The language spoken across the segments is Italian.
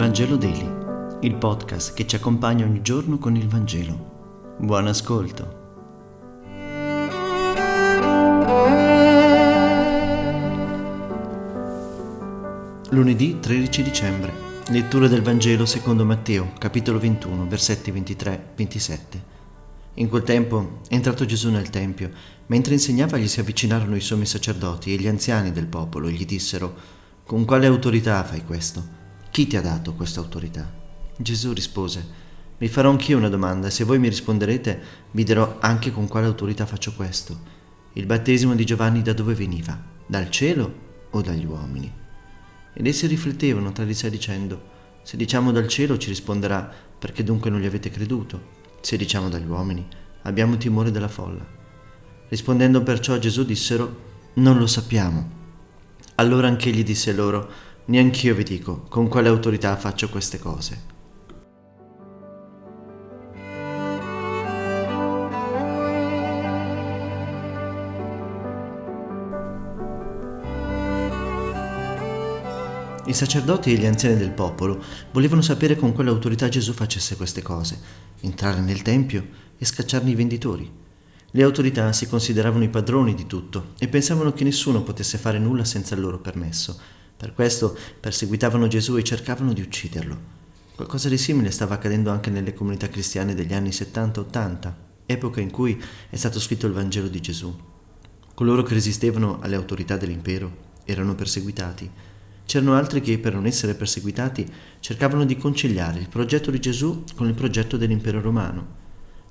Vangelo Daily, il podcast che ci accompagna ogni giorno con il Vangelo. Buon ascolto. Lunedì 13 dicembre. Lettura del Vangelo secondo Matteo, capitolo 21, versetti 23-27. In quel tempo è entrato Gesù nel Tempio. Mentre insegnava gli si avvicinarono i sommi sacerdoti e gli anziani del popolo e gli dissero, Con quale autorità fai questo? Chi ti ha dato questa autorità? Gesù rispose, Vi farò anch'io una domanda se voi mi risponderete vi dirò anche con quale autorità faccio questo. Il battesimo di Giovanni da dove veniva? Dal cielo o dagli uomini? Ed essi riflettevano tra di sé dicendo, Se diciamo dal cielo ci risponderà, perché dunque non gli avete creduto? Se diciamo dagli uomini, abbiamo timore della folla. Rispondendo perciò a Gesù dissero, Non lo sappiamo. Allora anch'egli disse loro, Neanch'io vi dico con quale autorità faccio queste cose. I sacerdoti e gli anziani del popolo volevano sapere con quale autorità Gesù facesse queste cose, entrare nel Tempio e scacciarne i venditori. Le autorità si consideravano i padroni di tutto e pensavano che nessuno potesse fare nulla senza il loro permesso per questo perseguitavano Gesù e cercavano di ucciderlo. Qualcosa di simile stava accadendo anche nelle comunità cristiane degli anni 70-80, epoca in cui è stato scritto il Vangelo di Gesù. Coloro che resistevano alle autorità dell'impero erano perseguitati. C'erano altri che, per non essere perseguitati, cercavano di conciliare il progetto di Gesù con il progetto dell'impero romano.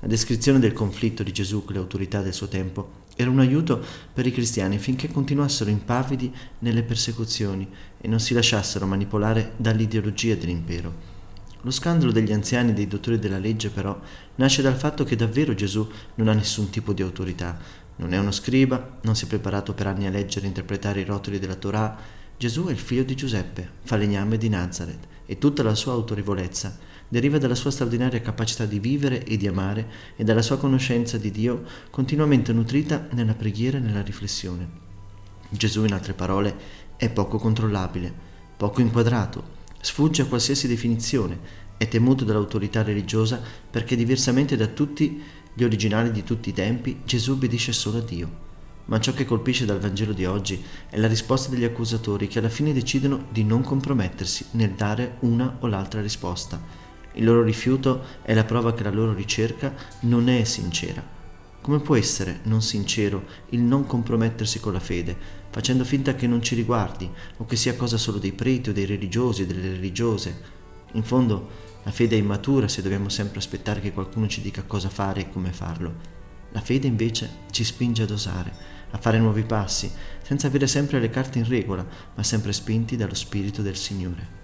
La descrizione del conflitto di Gesù con le autorità del suo tempo era un aiuto per i cristiani finché continuassero impavidi nelle persecuzioni e non si lasciassero manipolare dall'ideologia dell'impero. Lo scandalo degli anziani e dei dottori della legge però nasce dal fatto che davvero Gesù non ha nessun tipo di autorità, non è uno scriba, non si è preparato per anni a leggere e interpretare i rotoli della Torah, Gesù è il figlio di Giuseppe, falegname di Nazareth, e tutta la sua autorevolezza deriva dalla sua straordinaria capacità di vivere e di amare e dalla sua conoscenza di Dio continuamente nutrita nella preghiera e nella riflessione. Gesù, in altre parole, è poco controllabile, poco inquadrato, sfugge a qualsiasi definizione, è temuto dall'autorità religiosa perché diversamente da tutti gli originali di tutti i tempi, Gesù obbedisce solo a Dio. Ma ciò che colpisce dal Vangelo di oggi è la risposta degli accusatori che alla fine decidono di non compromettersi nel dare una o l'altra risposta. Il loro rifiuto è la prova che la loro ricerca non è sincera. Come può essere non sincero il non compromettersi con la fede, facendo finta che non ci riguardi o che sia cosa solo dei preti o dei religiosi o delle religiose? In fondo, la fede è immatura se dobbiamo sempre aspettare che qualcuno ci dica cosa fare e come farlo. La fede invece ci spinge ad osare, a fare nuovi passi, senza avere sempre le carte in regola, ma sempre spinti dallo Spirito del Signore.